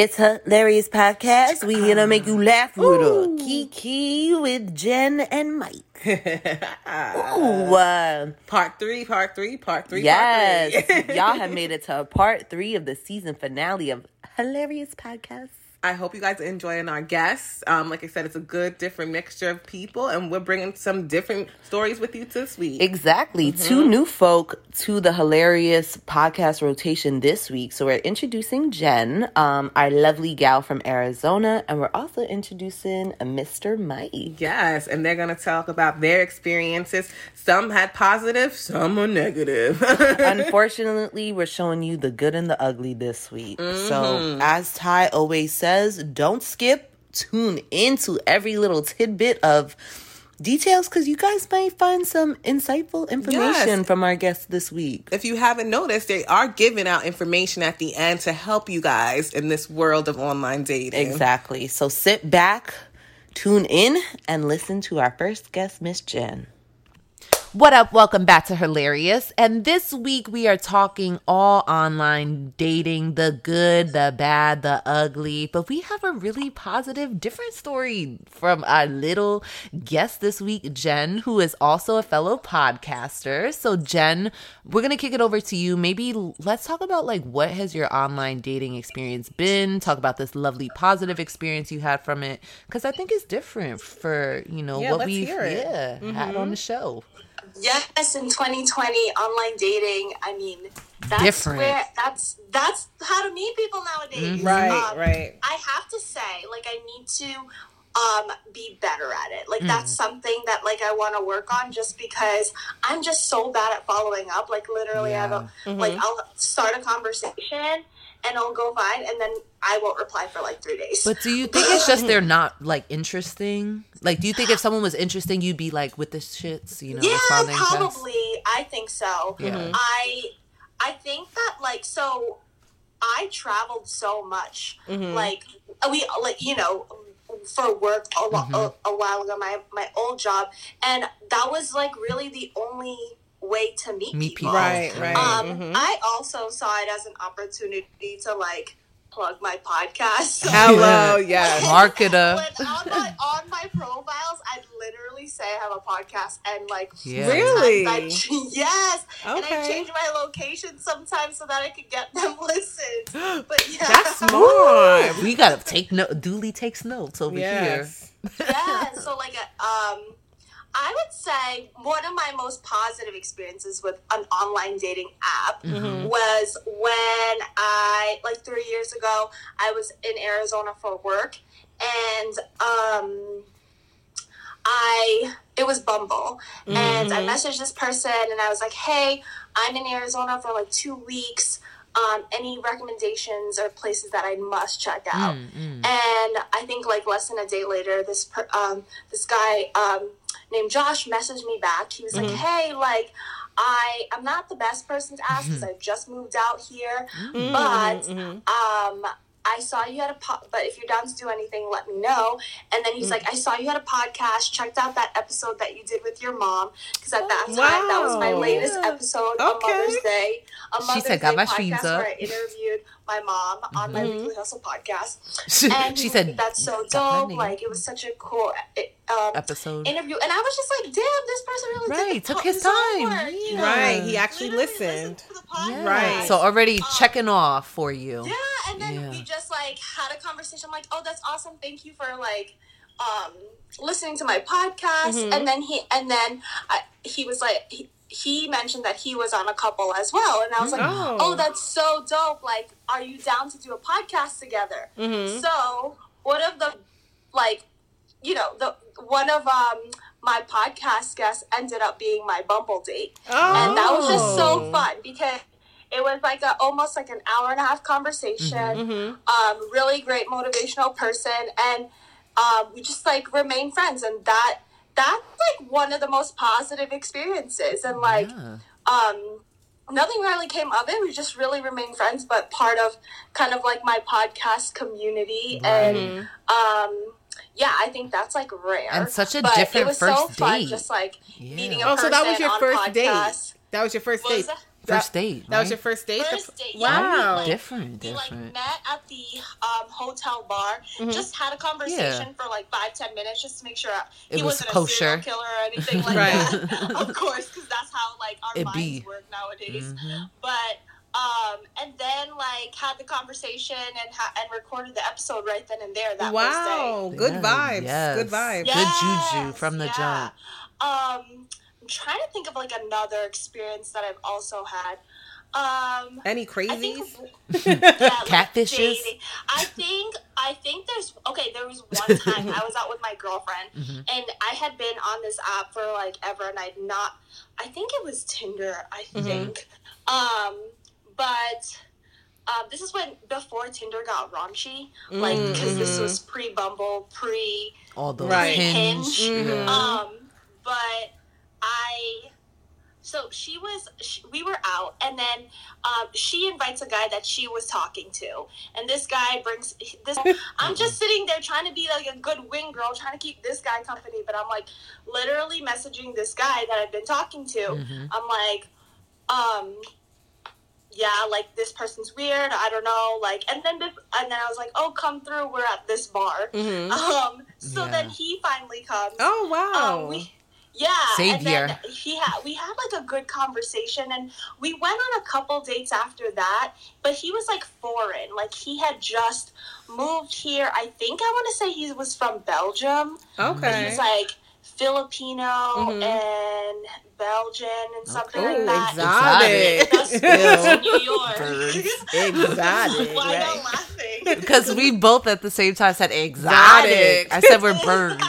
It's hilarious podcast. We gonna make you laugh with a Kiki with Jen and Mike. Ooh, uh, Part three, part three, part three. yes, Part three. y'all have made it to part three of the season finale of hilarious podcast. I hope you guys are enjoying our guests. Um, like I said, it's a good, different mixture of people, and we're bringing some different stories with you this week. Exactly. Two new folk to the hilarious podcast rotation this week. So we're introducing Jen, um, our lovely gal from Arizona, and we're also introducing Mr. Mike. Yes, and they're gonna talk about their experiences. Some had positive, some were negative. Unfortunately, we're showing you the good and the ugly this week. So, as Ty always says, don't skip. Tune into every little tidbit of details because you guys might find some insightful information Yes. from our guests this week. if you haven't noticed, they are giving out information at the end to help you guys in this world of online dating. Exactly. So, sit back, tune in, and listen to our first guest, Miss Jen. What up? Welcome back to Hilarious. And this week we are talking all online dating the good, the bad, the ugly. But we have a really positive, different story from our little guest this week, Jen, who is also a fellow podcaster. So, Jen, we're going to kick it over to you. Maybe let's talk about like what has your online dating experience been? Talk about this lovely positive experience you had from it. Because I think it's different for, you know, Yeah, what we've yeah, had on the show. Yes, in 2020, online dating. I mean, that's Different. where that's that's how to meet people nowadays. Right, Um, right. I have to say, like, I need to um be better at it. Like, that's something that like I want to work on, just because I'm just so bad at following up. Like, literally, I have a like I'll start a conversation and I'll go fine, and then I won't reply for like three days. But do you think it's just they're not like interesting? Like, do you think if someone was interesting, you'd be like with the shits, you know, yeah, responding fast? probably. I think so. Yeah. Mm-hmm. I I think that like so I traveled so much. Mm-hmm. Like we like you know for work a, lo- mm-hmm. a, a while ago my my old job and that was like really the only way to meet, Meet people. people. Right, right. Um I also saw it as an opportunity to like plug my podcast. So Hello, yes. Marketer. when on my on my profiles, I'd literally say I have a podcast and like Yeah. Really? I, yes, and I change my location sometimes so that I could get them listens. But yeah, That's smart. We gotta take note. Dooley takes notes over Yes. yeah. So like, uh, um, I would say one of my most positive experiences with an online dating app was when I like three years ago I was in Arizona for work and um. I it was Bumble, and I messaged this person, and I was like, "Hey, I'm in Arizona for like two weeks. Um, any recommendations or places that I must check out?" And I think like less than a day later, this per, um, this guy um, named Josh messaged me back. He was like, "Hey, like." I I'm not the best person to ask because I've just moved out here, but um, I saw you had a po- but if you're down to do anything, let me know. And then he's like, I saw you had a podcast. Checked out that episode that you did with your mom because at that time that was my latest episode on Okay. Mother's Day. A Mother's said, "Got Day my podcast streams up." Where I interviewed my mom on my Mm-hmm. Weekly Hustle podcast. She, And she said "That's so dope! Like it was such a cool um, episode. interview." And I was just like, "Damn, this person really Right, did the took po- his his time. work, you know? Right. He actually Literally listened. to the podcast. Yeah. Right. So already checking off for you. Yeah, and then Yeah. we just like had a conversation. I'm like, oh, that's awesome. Thank you for like um listening to my podcast. Mm-hmm. And then he and then I, he was like he, he mentioned that he was on a couple as well, and I was like, Oh. oh, that's so dope. Like, are you down to do a podcast together? Mm-hmm. So one of the like you know the one of um my podcast guests ended up being my Bumble date and that was just so Oh. fun because it was like a almost like an hour and a half conversation Mm-hmm. um really great motivational person and um we just like remained friends and that that's like one of the most positive experiences and like Yeah. um nothing really came of it we just really remained friends but part of kind of like my podcast community and um yeah i think that's like rare And such a But different it was first so fun date. just like Yeah. meeting a Oh, person so that was your on first date. That was your first What was date. that? First date. That was your first date. First date, yeah. Wow. Like, different, we like met at the um, hotel bar, Mm-hmm. just had a conversation for like five ten minutes, just to make sure he It was wasn't a serial killer or anything like Right. that. of course, because that's how like our It minds be. work nowadays. Mhm. But um, and then like had the conversation and ha- and recorded the episode right then and there. That first day. wow. Good Yeah, vibes. yes. Good vibes. Yeah. Good juju from the jump. Um, I'm trying to think of like another experience that I've also had. Um, Any I crazies? think yeah, Catfishes? dating. I think I think there's okay. There was one time I was out with my girlfriend Mhm. and I had been on this app for like ever, and I'd not. I think it was Tinder. I Mm-hmm. think. Um, but. Um, this is when before Tinder got raunchy, like because this Mhm. was pre Bumble, pre All the Right. hinge. Hinge. Mhm. Um, but I, so she was, she, we were out, and then um, she invites a guy that she was talking to, and this guy brings this. I'm just sitting there trying to be like a good wing girl, trying to keep this guy company, but I'm like literally messaging this guy that I've been talking to. Mhm. I'm like, um. Yeah, like this person's weird. I don't know. Like, and then this, and then I was like, "Oh, come through. We're at this bar." Mhm. Um, so Yeah. then he finally comes. Oh wow. Um, we, yeah, Savior. and then he had we had like a good conversation, and we went on a couple dates after that. But he was like foreign, like he had just moved here. I think I want to say he was from Belgium, but okay. he's like Filipino Mhm. and Belgian and something Ooh, like that. exotic. That's in New York. Exotic. Why right. not laughing? Because we both at the same time said exotic. Exotic. I said we're birds.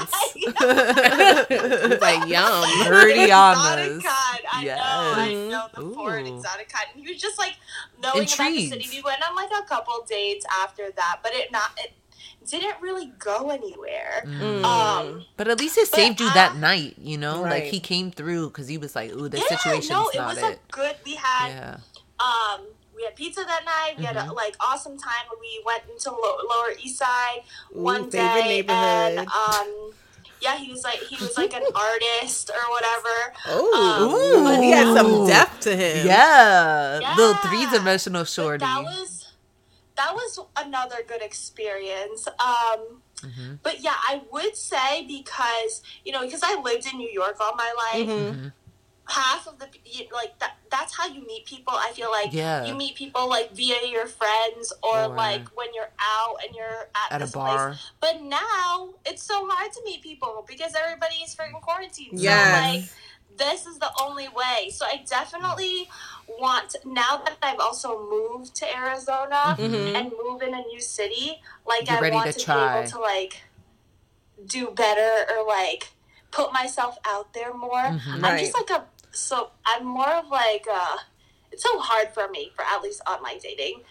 It's like yum. Birdie on exotic us. I Yes. know, I know the foreign Ooh. exotic kind. And he was just like knowing about the city. We went on like a couple dates after that, but it not it didn't really go anywhere. Mm. Um, But at least it saved you I- that night, you know? Like he came through because he was like, ooh, this yeah, situation's no, it not was it. a good. We had Yeah. um we had pizza that night. We had Mm-hmm. a like awesome time. We went into Lo- Lower East Side one favorite day, neighborhood. and um. Yeah, he was like he was like an artist or whatever. Oh, Um, but he had some depth to him. Yeah. Little three dimensional But that was that was another good experience. Um, Mhm. But yeah, I would say because you know because I lived in New York all my life. Mhm. Half of the you- like that that's how you meet people. I feel like Yeah. you meet people like via your friends or, Or- like when you're out and you're at, At a bar. Place. But now it's so hard to meet people because everybody is freaking quarantined. Yes. So like this is the only way. So I definitely want now that I've also moved to Arizona Mhm. and move in a new city, like You're I ready want to to, be able to like do better or like put myself out there more. Mhm. I'm Right. just like a so I'm more of like uh it's so hard for me for at least online dating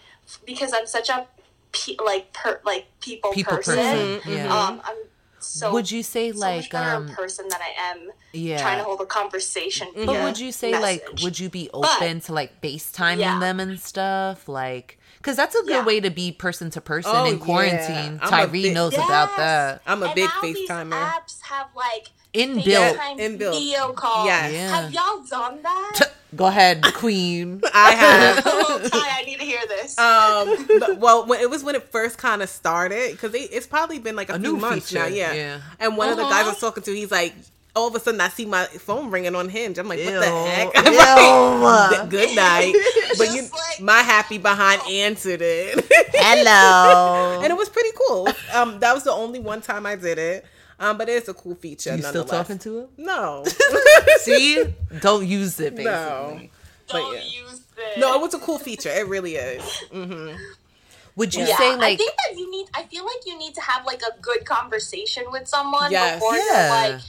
because I'm such a pe- like per like people, People person. person. Mhm, Yeah. Um, I'm so would you say so like much um in person that I am yeah trying to hold a conversation. But via would you say like would you be But- open to like FaceTiming Yeah. them and stuff like because that's a good Yeah. way to be person to person Oh, in quarantine. I'm Tyree big- knows about that. I'm a and big now these FaceTimer. apps have like Inbuilt. FaceTime Inbuilt. video calls. Yes. Yeah. Have y'all done that? Go ahead, Queen. I have. oh, Ty, I need to hear this. Um, but- well, when, it was when it first kind of started because it's probably been like a, A few new months feature, now. Yeah. yeah. And one of the guys I Uh-huh. was talking to, he's like, all of a sudden I see my phone ringing on Hinge. I'm like, what Ew. the heck? Ew. I'm like, good night. But you, like- my happy behind answered it, Hello. and it was pretty cool. Um, that was the only one time I did it. Um, but it's a cool feature. you still talking to him? No, See, don't use it. Basically. no, but Don't yeah. use this. no. It was a cool feature. It really is. hmm Would you Yeah, say I think that you need. I feel like you need to have like a good conversation with someone Yes. before Yeah. you're like.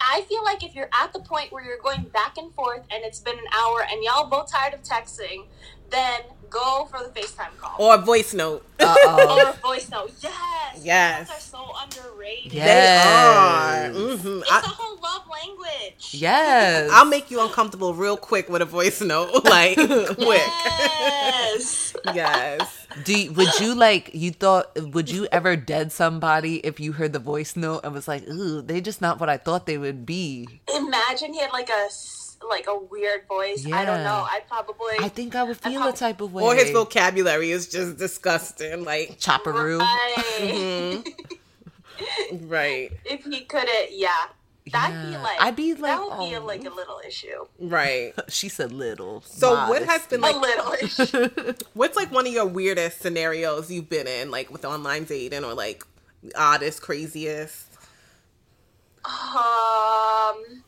I feel like if you're at the point where you're going back and forth and it's been an hour and y'all both tired of texting, then go for the FaceTime call Or a voice note. uh or a voice note. Yes, Yes. Those are so underrated. Yeah. They are. hmm It's a whole love language. Yes. I'll make you uncomfortable real quick with a voice note, like quick. Yes. yes. Do you, would you like you thought would you ever dead somebody if you heard the voice note and was like, ooh, they just not what I thought they would be. Imagine he had like a s- like a weird voice. Yeah. I don't know. I probably I think I would feel a prob- type of way. Or his vocabulary is just disgusting. Like, chopperoo. Right. right, if he couldn't, yeah, that'd be like I'd be like, that would be oh. like a little issue, right. She said little. So what has been a like? little issue. What's like one of your weirdest scenarios you've been in, like with online dating, or like oddest, craziest? Um,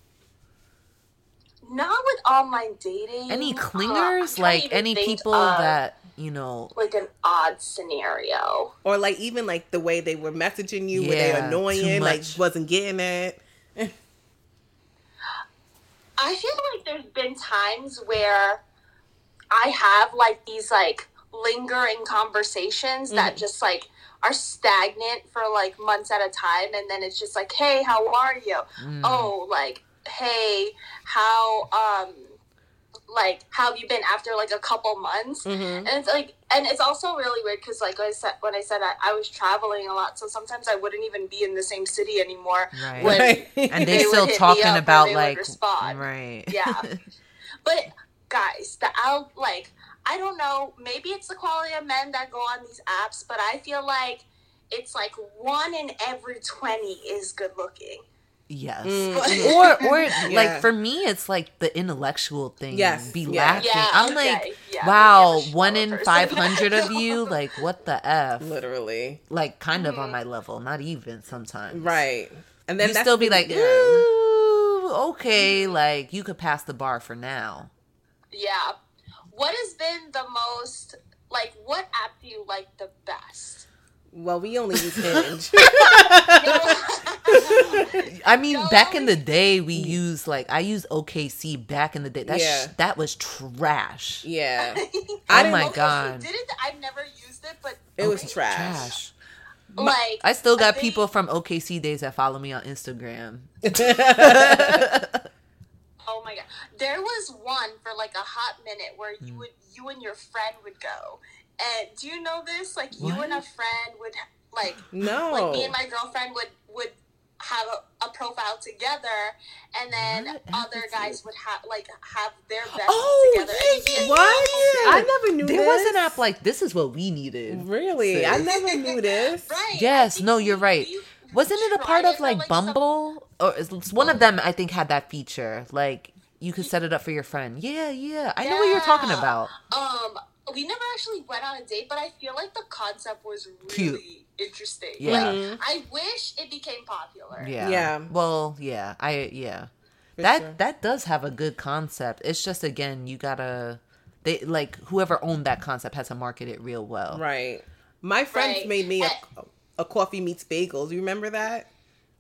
not with online dating. any Uh, clingers? trying like any people of, that you know? like an odd scenario. Or like even like the way they were messaging you, were Yeah, they too annoying? Like much. wasn't getting it. I feel like there's been times where I have like these like lingering conversations that just like are stagnant for like months at a time and then it's just like hey how are you Mm. oh like hey how um like how have you been after like a couple months Mm-hmm. and it's like and it's also really weird because like I said when I said I, I was traveling a lot so sometimes I wouldn't even be in the same city anymore Right. when Right. And they they still talking about like respond. right. Yeah. But guys, the out like I don't know, maybe it's the quality of men that go on these apps, but I feel like it's like one in every twenty is good looking. Yes. Mm. Or or Yeah. like for me it's like the intellectual thing. Yes, Be yeah. lacking. Yeah, I'm okay, like, yeah, wow, maybe I'm a one in five hundred of you, like what the F? Literally, Like kind of Mm-hmm. on my level, not even sometimes. right. And then you still be like, ooh, okay, like you could pass the bar for now. Yeah. What has been the most like what app do you like the best? Well, we only use Hinge. I mean, No, back in the day, we mm. used like I used OKC back in the day. That Yeah. sh- that was trash. yeah, Oh I didn't. my Okay, God. Didn't I've never used it, but It was Okay, trash. like I still got they- people from OKC days that follow me on Instagram. Oh my god. There was one for like a hot minute where you mm. would you and your friend would go. And do you know this? Like you and a friend would like No. like me and my girlfriend would would have a, a profile together and then What other episode? guys would have like have their best Oh, together yeah, and yeah, What? I never knew There this. was an app like this is what we needed. Really, I never knew this. Right. Yes, no, you're right. we Wasn't it a part of for, like some- Bumble? Or it's it's one of them I think had that feature. Like you could set it up for your friend. Yeah, yeah. I know what you're talking about. Um, we never actually went on a date, but I feel like the concept was really Cute. Interesting. Yeah. Like, Mhm. I wish it became popular. Yeah. Yeah. Well, yeah. I yeah. For that sure. that does have a good concept. It's just again, you gotta they like whoever owned that concept has to market it real well. Right. My friends Right. made me a, a coffee meets bagels. You remember that?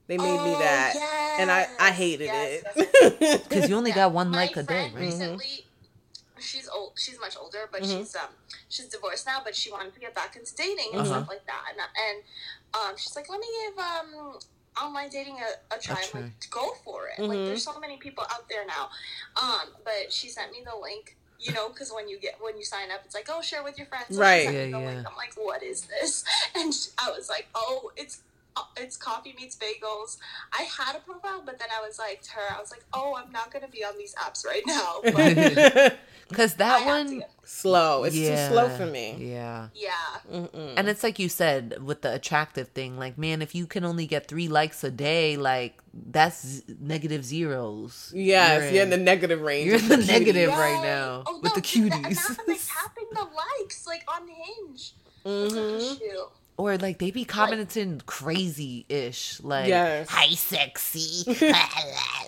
They made me Oh, that, and I I hated yes, it. Because you only Yeah. got one My like a day, right? Recently, she's old. She's much older, but Mhm. she's um she's divorced now. But she wanted to get back into dating and Uh-huh. stuff like that. And, and um, she's like, let me give um online dating a, a try. I'm try. like, go for it. Like, Mhm. there's so many people out there now. Um, but she sent me the link. You know, because when you get when you sign up, it's like, oh, share with your friends. So Right. Yeah, yeah. link. I'm like, what is this? And sh I was like, oh, it's it's coffee meets bagels. I had a profile, but then I was like to her, I was like, oh, I'm not gonna be on these apps right now. Because that have to one, slow. It's yeah, too slow for me. Yeah. yeah, Mm-mm. And it's like you said with the attractive thing, like, man, if you can only get three likes a day, like, that's negative zeros. Yes, you're in the negative range. You're in the cutie. negative Right. right now Oh, with no, the and that- cuties. And that's like tapping the likes, like on Hinge. Mhm. Shoot. Or like they be commenting crazy ish, like Yes. "Hi, sexy."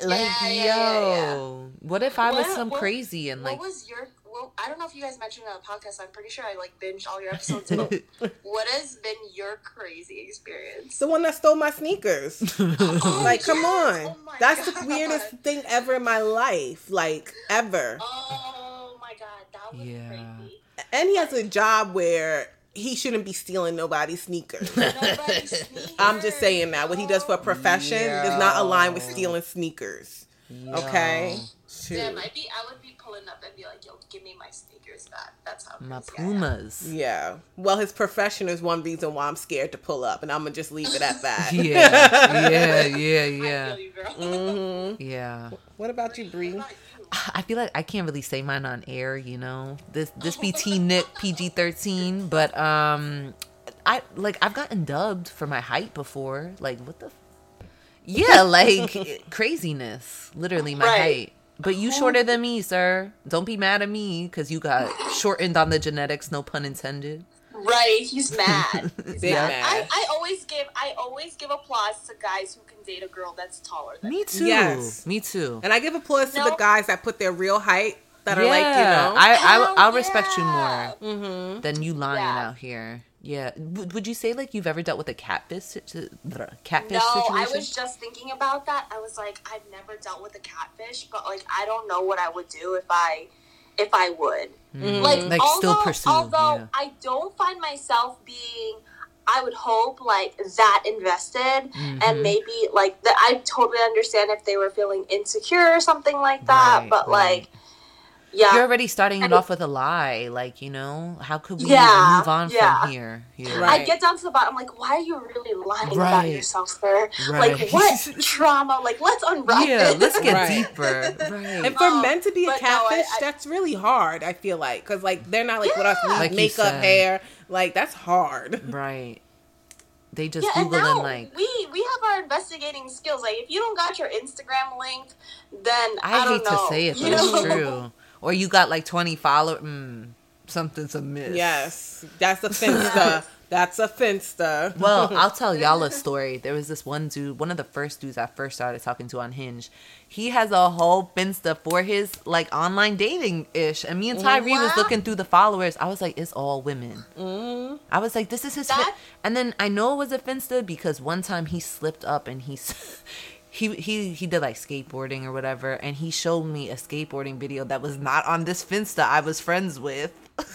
like, yeah, yo, yeah, what if I was What- some what- crazy and like, what was your? Well, I don't know if you guys mentioned it on the podcast. I'm pretty sure I like binged all your episodes. But what has been your crazy experience? The one that stole my sneakers. Oh, like, come on. Oh That's God. the weirdest thing ever in my life. Like, ever. Oh my god, that was Yeah. crazy. And he has a job where he shouldn't be stealing nobody's sneakers. Nobody's sneakers. I'm just saying that. What he does for a profession does not align with stealing sneakers. Okay? yo, Shoot. Damn, I'd be, I would be pulling up and be like, "Yo, give me my sneakers back." That's how my crazy I am. Pumas. Yeah. Well, his profession is one reason why I'm scared to pull up, and I'm gonna just leave it at that. Yeah, yeah, yeah, I yeah, feel you, girl. hmm yeah. What about you, Bree? What about you? I feel like I can't really say mine on air, you know. This this be teen Nick PG thirteen, but um, I like I've gotten dubbed for my height before. Like what the? F- yeah, like craziness. Literally my Right. height. But you shorter than me, sir. Don't be mad at me because you got shortened on the genetics. No pun intended. Right, he's mad. He's Big mad. mad. I, I always give I always give applause to guys who can date a girl that's taller than Me too. Yes. Me too. And I give applause to the guys that put their real height that are like, you know. I, I Hell I'll respect you more mm-hmm. than you lying Yeah. out here. Yeah. W- would you say like you've ever dealt with a catfish catfish No, situation? I was just thinking about that. I was like, I've never dealt with a catfish, but like I don't know what I would do if I if I would. Like, Mm. Like, although, still pursue, Although yeah. I don't find myself being I would hope like that invested Mm-hmm. and maybe like that I totally understand if they were feeling insecure or something like that. Right, but right. like yeah. You're already starting it off with a lie. Like you know, how could we Yeah, move on yeah. from here? here? Right. I get down to the bottom, I'm like, why are you really lying about Right. yourself, sir? Right. Like, what trauma? Like, let's unwrap Yeah, it. let's get Right. deeper. Right. And for Um, men to be a but no, I- catfish, that's really hard. I feel like because like they're not like with us, we Like makeup, hair, like that's hard. right. They just Yeah, and Google now and like we we have our investigating skills. Like, if you don't got your Instagram linked, then I, I, don't hate to know. say it, You it's know? true. Or you got like 20 followers. Mm, something's amiss. Yes, that's a finsta. that's a finsta. Well, I'll tell y'all a story. There was this one dude, one of the first dudes I first started talking to on Hinge. He has a whole Finsta for his like online dating ish. And me and Tyree was looking through the followers. I was like, it's all women. Mm-hmm. I was like, this is his. Fin-. And then I know it was a Finsta because one time he slipped up and he. s- He, he he did like skateboarding or whatever, and he showed me a skateboarding video that was not on this Finsta I was friends with.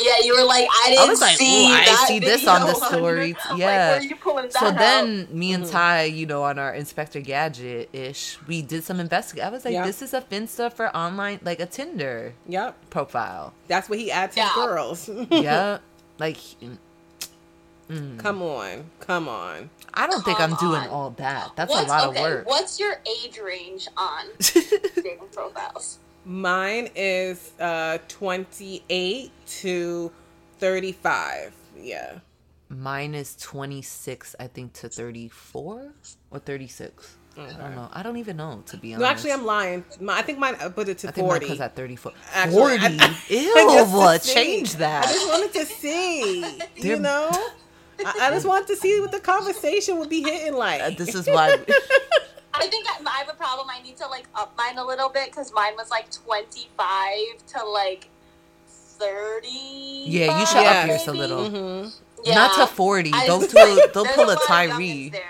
Yeah, you were like, I didn't was like, see. "Ooh, I that see this on the video story." your- Yeah. Like, where are you pulling that So out? then me Mm-hmm. and Ty, you know, on our Inspector Gadget ish, we did some investigate. I was like, Yeah. this is a Finsta for online, like a Tinder Yep, profile. that's what he adds his Yeah. girls. yeah. Like, come on, come on. I don't think I'm Come doing on. all that. That's What's, a lot okay, of work. What's your age range on dating profiles? Mine is uh 28 to 35. Yeah. Mine is 26, I think, to 34 or 36. I don't know. I don't even know, to be honest. No, actually, I'm lying. My, I think mine I put it to I 40. because at 34. Actually, 40? I- I- Ew, just to what? I just wanted to see. you know? I, I just wanted to see what the conversation would be hitting like. Uh, This is why. I think I, I have a problem. I need to like up mine a little bit because mine was like 25 to like 30. Yeah, you should up yours a little. hmm Yeah. Not to 40. I- don't pull, don't pull a Tyree.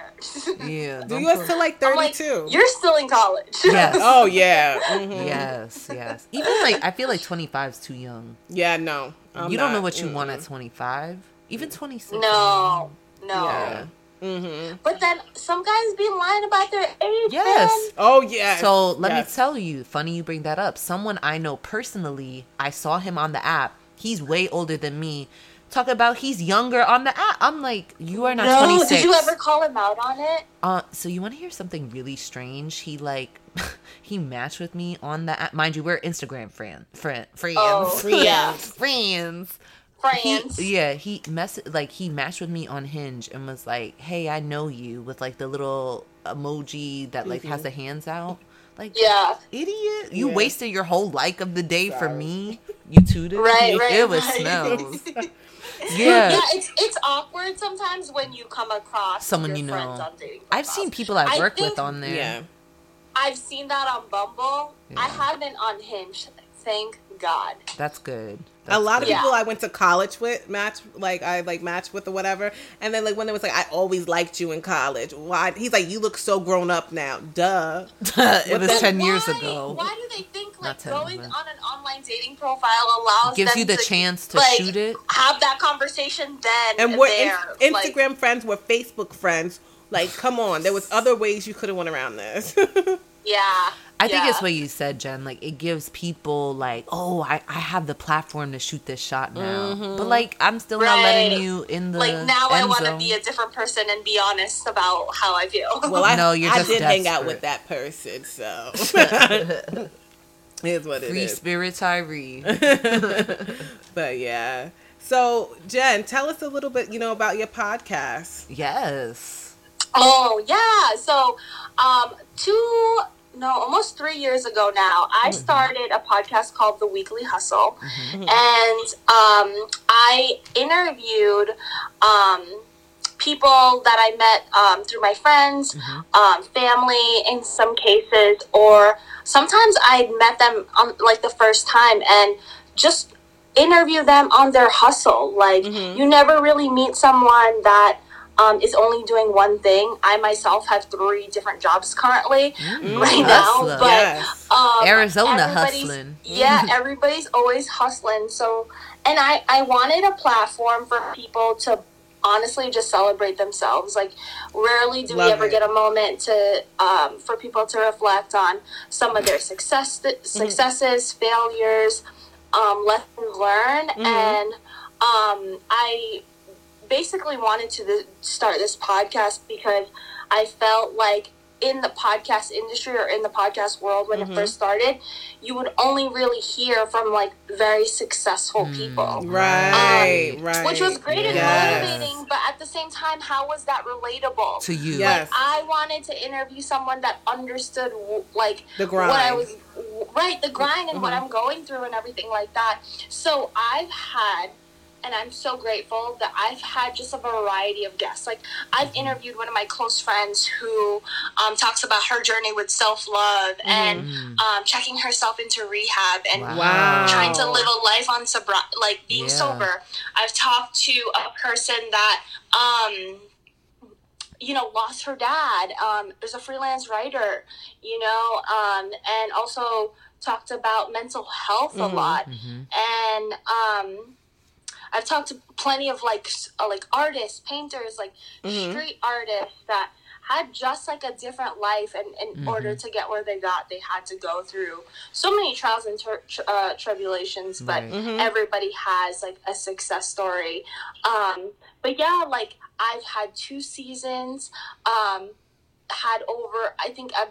Yeah. Do don't yours to like I'm like, 32. You're still in college. Yes. oh, yeah. mhm. Yes, yes. Even like, I feel like 25 is too young. Yeah, no. I'm you don't know what you want at 25. Even 26. No, no. Yeah. hmm But then some guys be lying about their age. Yes. man. Oh, yeah. So let Yes. me tell you, funny you bring that up. Someone I know personally, I saw him on the app. He's way older than me. Talk about he's younger on the app. I'm like, you are not No, 26. did you ever call him out on it? Uh, so you want to hear something really strange? He like, he matched with me on the app. Mind you, we're Instagram friend, friend, friends, Oh, yeah. friends. Friends. He, yeah, he mess like he matched with me on Hinge and was like, "Hey, I know you," with like the little emoji that like has mm-hmm. the hands out. Like, Yeah. idiot, you Yeah. wasted your whole like of the day for me. You tooted. Right, right. It was right. smells. Yeah, Yeah. it's it's awkward sometimes when you come across Someone your you know. on dating I've seen people I I work think- with on there. Yeah. I've seen that on Bumble. I haven't on Hinge. Thank God. That's good. a That's lot of good. Yeah. people I went to college with match like I like matched with or whatever, and then like when it was like I always liked you in college. Why? He's like you look so grown up now. Duh. it was the- ten years ago. Why do they think like going on an online dating profile allows Gives them you the to, chance to like, shoot it. Have that conversation then And we're in- there. Instagram Like, friends. We're Facebook friends. Like, come on. There was other ways you could have went around this. yeah. I think it's what you said, Jen. Like it gives people like, oh, I, I have the platform to shoot this shot now. But like I'm still not letting you in the Like now, I want to zone. be a different person and be honest about how I feel. well, I No, you're I just did hang out with that person, so It is what it Free spirit Tyree. But yeah. So Jen, tell us a little bit, you know, about your podcast. yes. Oh yeah. So, um, two no, almost three years ago now, I started a podcast called The Weekly Hustle, and um, I interviewed um, people that I met um, through my friends, um, family in some cases, or sometimes I met them on like the first time and just interview them on their hustle. Like you never really meet someone that um, is only doing one thing. I myself have three different jobs currently right now, but yes. um, Arizona hustling. Yeah, everybody's always hustling. So, and I I wanted a platform for people to honestly just celebrate themselves. Like, rarely do Love we ever it. get a moment to um, for people to reflect on some of their success successes, failures, um, lessons learned, and um, I basically wanted to th- start this podcast because I felt like in the podcast industry or in the podcast world when it mm-hmm. first started, you would only really hear from like very successful mm, people. Right, Um, right. Which was great and motivating, but at the same time, how was that relatable? To you. Yes. I wanted to interview someone that understood like The grind. what I grind. was right, the grind and what mm-hmm. I'm going through and everything like that. So I've had and I'm so grateful that I've had just a variety of guests. Like I've interviewed one of my close friends who um, talks about her journey with self love and um, checking herself into rehab and Wow. trying to live a life on sobri- like being Yeah. sober. I've talked to a person that um you know lost her dad um is a freelance writer you know um and also talked about mental health a lot and um I've talked to plenty of like uh, like artists, painters, like street artists that had just like a different life, and in order to get where they got, they had to go through so many trials and tur- tr- uh, tribulations. But Right. everybody has like a success story. Um, but yeah, like I've had two seasons, um, had over I think i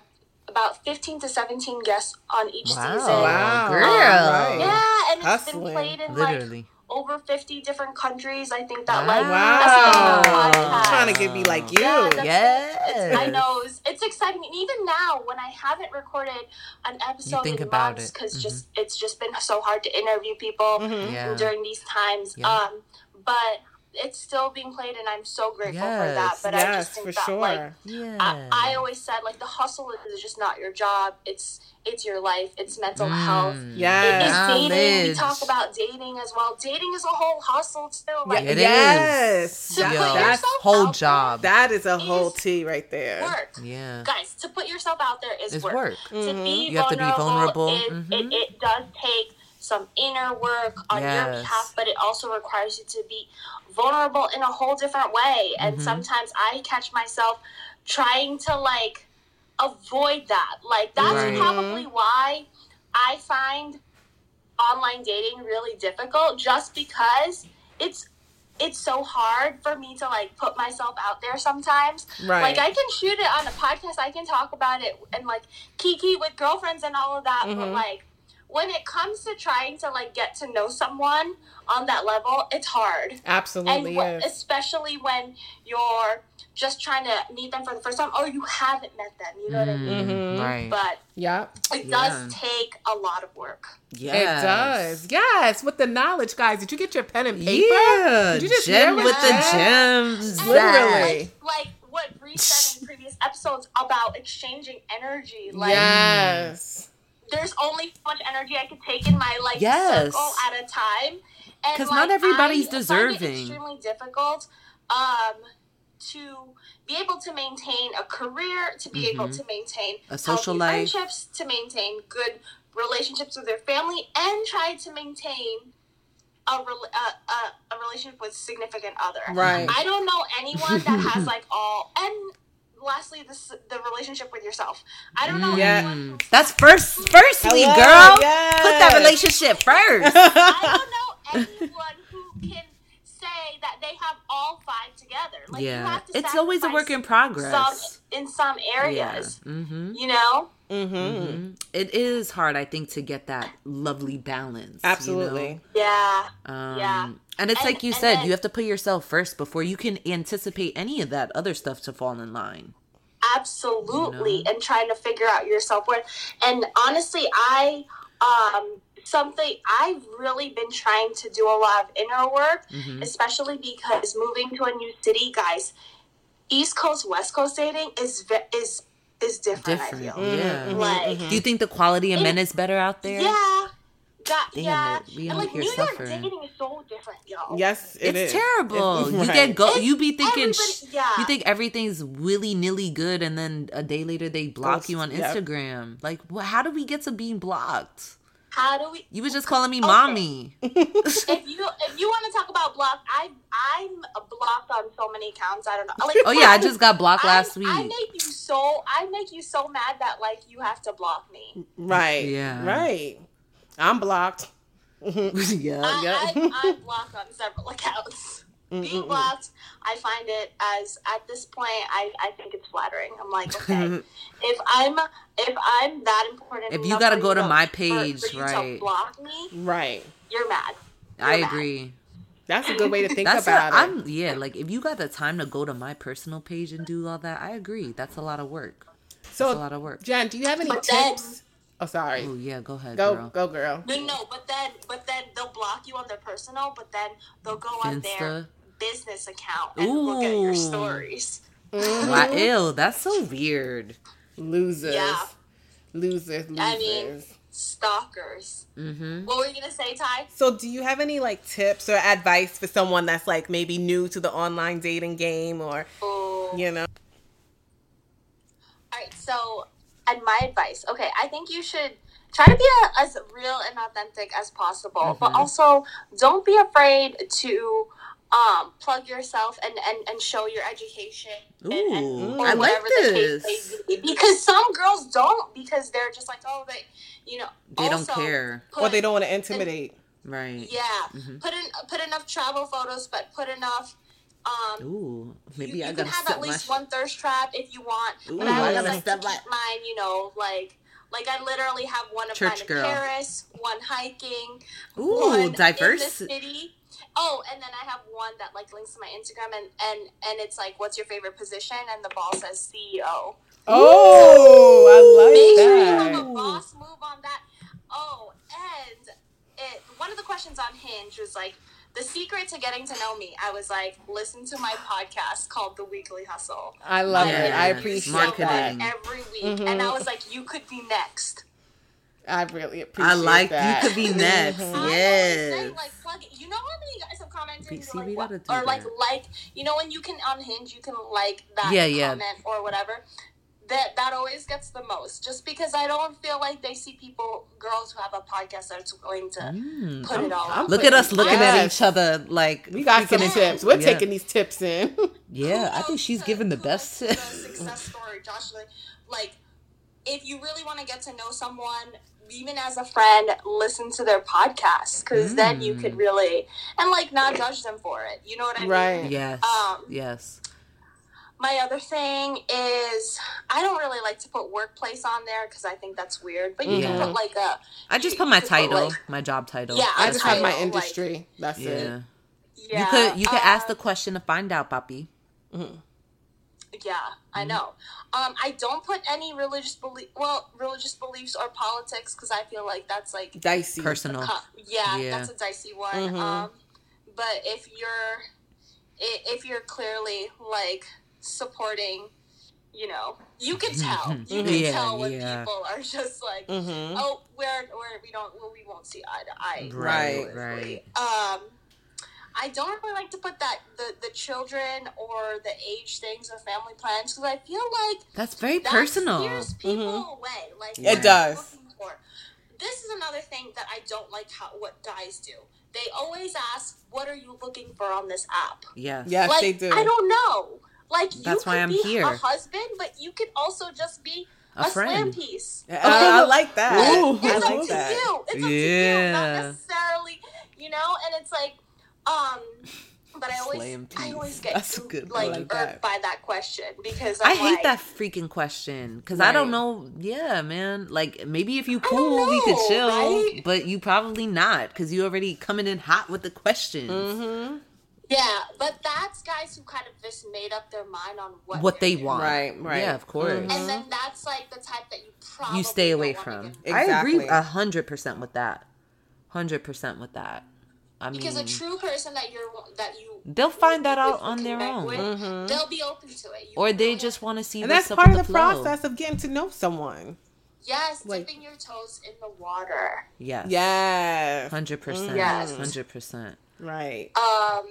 about fifteen to seventeen guests on each Wow. season. Wow. Girl. Right. Yeah, and it's Hustling. been played in like Literally. Over 50 different countries. I think that Wow. like Wow. that's a podcast. Trying to get me like you. Yeah, Yes. I know it's, it's exciting, and even now when I haven't recorded an episode think in about months it. because Mhm. just it's just been so hard to interview people Yeah. during these times. Yeah. Um, but it's still being played, and I'm so grateful for that. Yes. But I just think for that sure. like Yeah. I, I always said like the hustle is just not your job. It's it's your life. It's mental health. Mm. yes. It's dating. We talk about dating as well. Dating is a whole hustle too. Like It is. yes. To That- put Yo, that's yourself whole out job. that is a whole is T right there. work. yeah. Guys, to put yourself out there is It's work. work. To be You have to be vulnerable. Is, Mhm. it, it does take some inner work on your Yes. behalf, but it also requires you to be vulnerable in a whole different way. Mm-hmm. And sometimes I catch myself trying to like avoid that. Like that's Right. probably why I find online dating really difficult just because it's it's so hard for me to like put myself out there sometimes. Right. Like I can shoot it on a podcast, I can talk about it and like kiki with girlfriends and all of that, Mm-hmm. but like when it comes to trying to like get to know someone on that level, it's hard. And Absolutely wh- especially when you're just trying to meet them for the first time or you haven't met them, you know what I mean? Mhm. Right. But Yeah. it Yeah. does take a lot of work. yes. It does. Yes, with the knowledge, guys. Did you get your pen and paper? Yeah. Did you just Gem hear with what the gems. And Literally. Like, like what Bree said in previous episodes about exchanging energy. Like yes. There's only so much energy I could take in my like Yes. circle at a time. And 'Cause like, not everybody's I find it deserving. extremely difficult um to be able to maintain a career, to be able to maintain Mm-hmm. A social life. friendships, to maintain good relationships with their family, and try to maintain a, rel- a, a, a relationship with significant other. Right. I don't know anyone that has like all and lastly this the relationship with yourself. I don't know Yeah. anyone That's first, firstly, Hello, girl. yes. Put that relationship first. I don't know anyone who can say that they have all five together. Like you yeah, have to it's always a work in progress. Some in some areas, Mm-hmm. you know. Mm-hmm. It is hard, I think, to get that lovely balance. Absolutely. You know? Yeah. Um, Yeah. And it's And- like you said, then- you have to put yourself first before you can anticipate any of that other stuff to fall in line. absolutely You know? and trying to figure out your self-worth and honestly i um something i've really been trying to do a lot of inner work Mhm. especially because moving to a new city guys east coast west coast dating is ve- is is different, Different. i feel Yeah. like Do you think the quality of men is better out there? yeah that, Damn yeah it, we and out like here new york dating is so different y'all Yes, it it's is. terrible. It's- You right. get go. It's You be thinking. sh- yeah. You think everything's willy nilly good, and then a day later they block Ghost, you on yep. Instagram. Like, wh- how do we get to being blocked? how do we You was just calling me Okay. mommy. if you if you want to talk about block, I I'm blocked on so many accounts. I don't know. Like, Oh yeah, I just got blocked I- last week. I make you so I make you so mad that like you have to block me. Right. Yeah. Right. I'm blocked. yeah. I, yeah. I, I'm blocked on several accounts. Mm, Being mm, mm. blocked, I find it as at this point, I, I think it's flattering. I'm like, okay, if I'm if I'm that important, If you gotta go to my page, for you right. To block me, Right. you're mad. I You're mad. agree. That's a good way to think That's about a, it. I'm yeah. Like if you got the time to go to my personal page and do all that, I agree. That's a lot of work. That's a so, lot of work. Jen, do you have any But then- tips? Oh, sorry. Oh yeah, go ahead, Go, girl. go, girl. No, no, but then, but then they'll block you on their personal, but then they'll go on their business account and look at your Ooh. stories. Wow, ew, that's so weird. Losers. Yeah. Losers. Losers. I mean- Stalkers. Mm-hmm. What were you gonna say, Ty? so, do you have any like tips or advice for someone that's like maybe new to the online dating game or Oh, you know? All right, so and my advice. Okay, I think you should try to be a, as real and authentic as possible, but also don't be afraid to um plug yourself and and, and show your education and, and or I like whatever the case this. may be. because some girls don't because they're just like oh they you know They don't care. put- Or they don't want to intimidate. Right. yeah Mhm. put in put enough travel photos but put enough um Ooh, maybe you, I you gotta can have at least sh- one thirst trap if you want. Ooh, but I I always gotta like to step keep my- mine, you know, like like I literally have one of Church mine in girl. Paris, one hiking, Ooh, one diverse. in the city. Oh, and then I have one that like links to my Instagram and and and it's like, what's your favorite position? And the ball says CEO. Oh, Make I sure you have a boss move on that. Oh, and it, one of the questions on Hinge was like, the secret to getting to know me. I was like, listen to my podcast called The Weekly Hustle. I love it. I appreciate marketing. that. every week, mm-hmm. and I was like, you could be next. I really appreciate it. I like that. you could be mm-hmm. next. I always Yes. like, plug it. You know how many guys have commented, See, like, we what- or like, that. like, you know, when you can on Hinge, you can like that Yeah, yeah. comment or whatever. That that always gets the most, just because I don't feel like they see people, girls who have a podcast that's willing to Mm. put it all. I'm out. Look at us looking at each other like We got some freaking- tips. We're Yeah. taking these tips in. Yeah, I think she's giving the best. Like, the success story, Josh. Like, like, if you really want to get to know someone, even as a friend, listen to their podcast because then you Mm. could really and like not judge them for it. You know what I mean? Right. yes, Um, yes. My other thing is I don't really like to put workplace on there because I think that's weird. But you Yeah. can put like a I just put my could put, title, like- my job title. Yeah, I That's just have my right. Like- industry. That's yeah. it. yeah. You could you could ask the question to find out, Papi. Yeah, I Mm-hmm. know. Um, I don't put any religious belief, well, religious beliefs or politics because I feel like that's like, Dicey. Personal. uh, yeah, Yeah. that's a dicey one. Mhm. Um, but if you're, if you're clearly like supporting, you know, you can tell. You can Yeah, tell when yeah. people are just like, Mm-hmm. oh, we're, we're we don't, well, we won't see eye to eye. Right, right. Um, I don't really like to put that the the children or the age things or family plans because I feel like That's very that personal. scares people away. Like It what are you does. for? This is another thing that I don't like how what guys do. They always ask, "What are you looking for on this app?" Yes. Yes, like they do. I don't know. Like you That's could why I'm be here. a husband, but you could also just be A a, slam friend. piece. I, I like that. Ooh. I It's up like to that. you. It's up to you, Yeah. not necessarily, you know. And it's like, um, but I always, Slam I always get That's a good like, one. irked I like that. by that question because I I'm hate like, that freaking question because I don't know. Yeah, man. Like maybe if you don't cool, we could chill, right? but you probably not because you already coming in hot with the questions. Mm-hmm. Yeah, but that's guys who kind of just made up their mind on what What they're doing. want, Right, right. Yeah, of course. Mhm. and then that's like the type that you probably You stay don't away from. get- I agree a hundred percent with that. Hundred percent with that. I mean, because a true person that you're that you they'll find that out on their own, with, Mhm. they'll be open to it. You or they know just want to see And that's part of the the, process of getting to know someone. yes, like- dipping your toes in the water. Yes. Yes. Hundred percent. Yes. Hundred percent. Right. Um,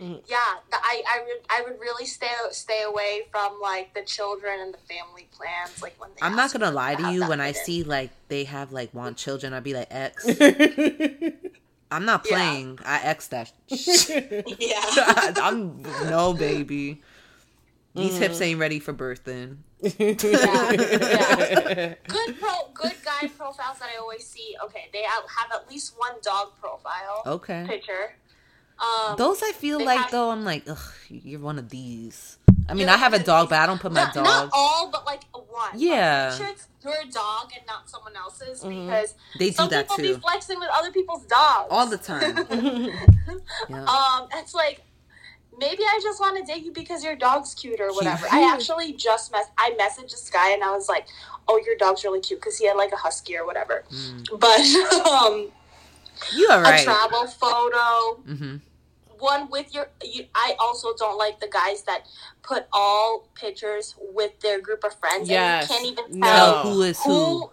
Mm. yeah, the, I I would I would really stay stay away from like the children and the family plans. Like when they I'm not gonna lie to to you. When I in. see like they have like want children, I'd be like X. yeah. I'm not Yeah. playing. I X that. shit. yeah. I'm no baby. These hips Mm-hmm. ain't ready for birthing. yeah. Good pro, good guy profiles that I always see. Okay, they have at least one dog profile Okay. picture. Um, Those I feel like have- though. I'm like, ugh, you're one of these. I mean, I have a dog, but I don't put my not, dog. not all, but like one. Yeah. Like, it's your dog and not someone else's Mhm. because They do some that people too be flexing with other people's dogs all the time. yeah. Um, it's like maybe I just want to date you because your dog's cute or whatever. I actually just mess. I messaged this guy and I was like, "Oh, your dog's really cute" because he had like a husky or whatever. Mm. But um, You all a travel photo, Mm-hmm. one with your. You, I also don't like the guys that put all pictures with their group of friends Yes. and you can't even tell Tell who is who.